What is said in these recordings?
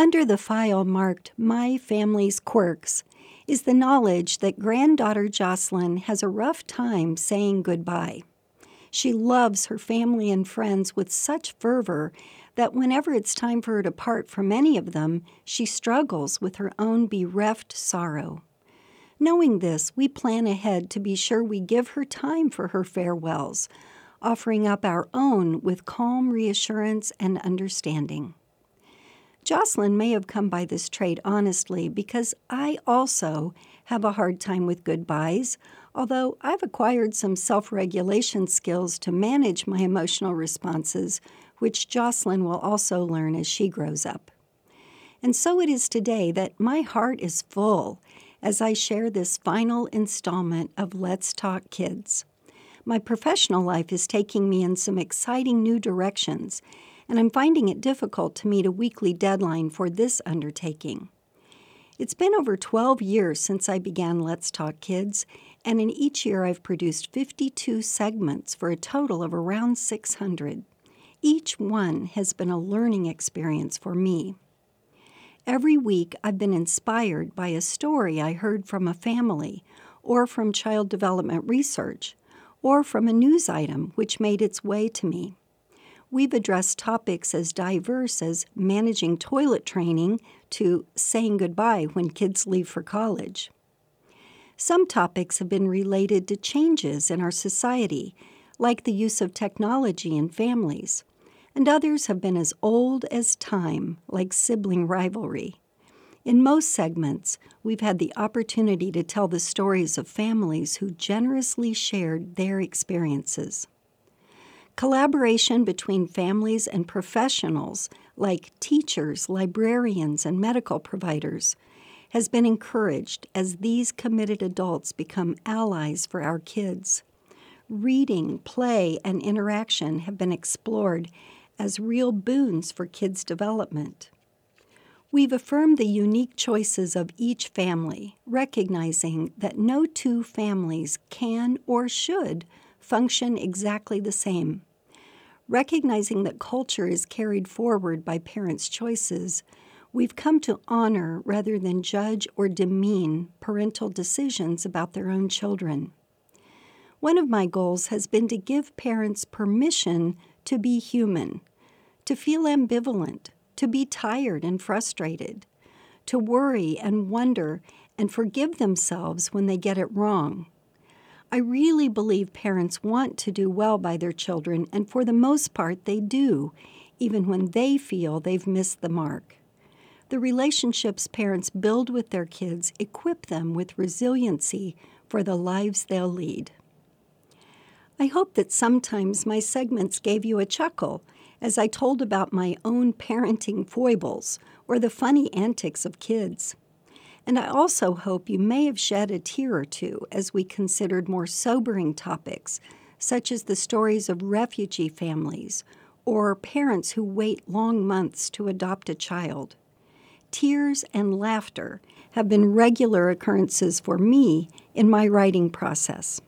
Under the file marked My Family's Quirks is the knowledge that granddaughter Joslin has a rough time saying goodbye. She loves her family and friends with such fervor that whenever it's time for her to part from any of them, she struggles with her own bereft sorrow. Knowing this, we plan ahead to be sure we give her time for her farewells, offering up our own with calm reassurance and understanding. Joslin may have come by this trade honestly because I also have a hard time with goodbyes, although I've acquired some self regulation skills to manage my emotional responses, which Joslin will also learn as she grows up. And so it is today that my heart is full as I share this final installment of Let's Talk Kids. My professional life is taking me in some exciting new directions, and I'm finding it difficult to meet a weekly deadline for this undertaking. It's been over 12 years since I began Let's Talk Kids, and in each year I've produced 52 segments for a total of around 600. Each one has been a learning experience for me. Every week, I've been inspired by a story I heard from a family, or from child development research, or from a news item which made its way to me. We've addressed topics as diverse as managing toilet training to saying goodbye when kids leave for college. Some topics have been related to changes in our society, like the use of technology in families and others have been as old as time, like sibling rivalry. In most segments, we've had the opportunity to tell the stories of families who generously shared their experiences. Collaboration between families and professionals, like teachers, librarians, and medical providers, has been encouraged as these committed adults become allies for our kids. Reading, play, and interaction have been explored as real boons for kids' development. We've affirmed the unique choices of each family, recognizing that no two families can or should function exactly the same. Recognizing that culture is carried forward by parents' choices, we've come to honor rather than judge or demean parental decisions about their own children. One of my goals has been to give parents permission to be human to feel ambivalent, to be tired and frustrated, to worry and wonder and forgive themselves when they get it wrong. I really believe parents want to do well by their children, and for the most part, they do, even when they feel they've missed the mark. The relationships parents build with their kids equip them with resiliency for the lives they'll lead. I hope that sometimes my segments gave you a chuckle as I told about my own parenting foibles or the funny antics of kids. And I also hope you may have shed a tear or two as we considered more sobering topics, such as the stories of refugee families or parents who wait long months to adopt a child. Tears and laughter have been regular occurrences for me in my writing process.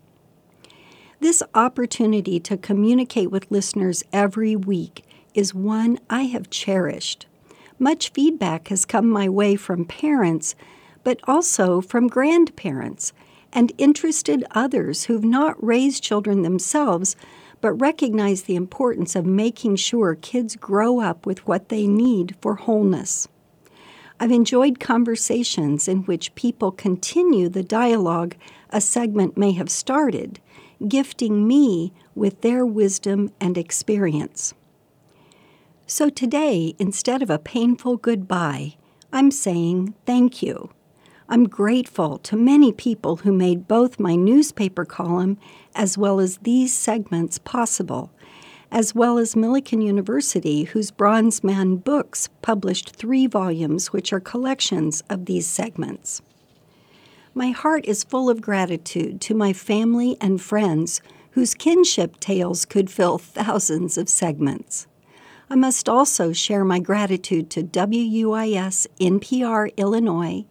This opportunity to communicate with listeners every week is one I have cherished. Much feedback has come my way from parents, but also from grandparents and interested others who've not raised children themselves but recognize the importance of making sure kids grow up with what they need for wholeness. I've enjoyed conversations in which people continue the dialogue a segment may have started gifting me with their wisdom and experience. So today, instead of a painful goodbye, I'm saying thank you. I'm grateful to many people who made both my newspaper column as well as these segments possible, as well as Millikin University, whose Bronze Man books published three volumes which are collections of these segments. My heart is full of gratitude to my family and friends whose kinship tales could fill thousands of segments. I must also share my gratitude to WUIS NPR Illinois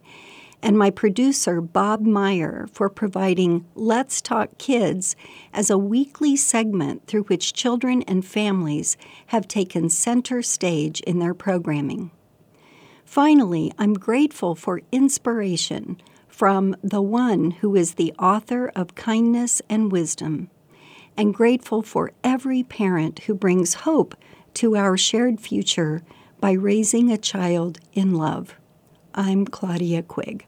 and my producer Bob Meyer for providing Let's Talk Kids as a weekly segment through which children and families have taken center stage in their programming. Finally, I'm grateful for inspiration from the one who is the author of kindness and wisdom, and grateful for every parent who brings hope to our shared future by raising a child in love. I'm Claudia Quigg.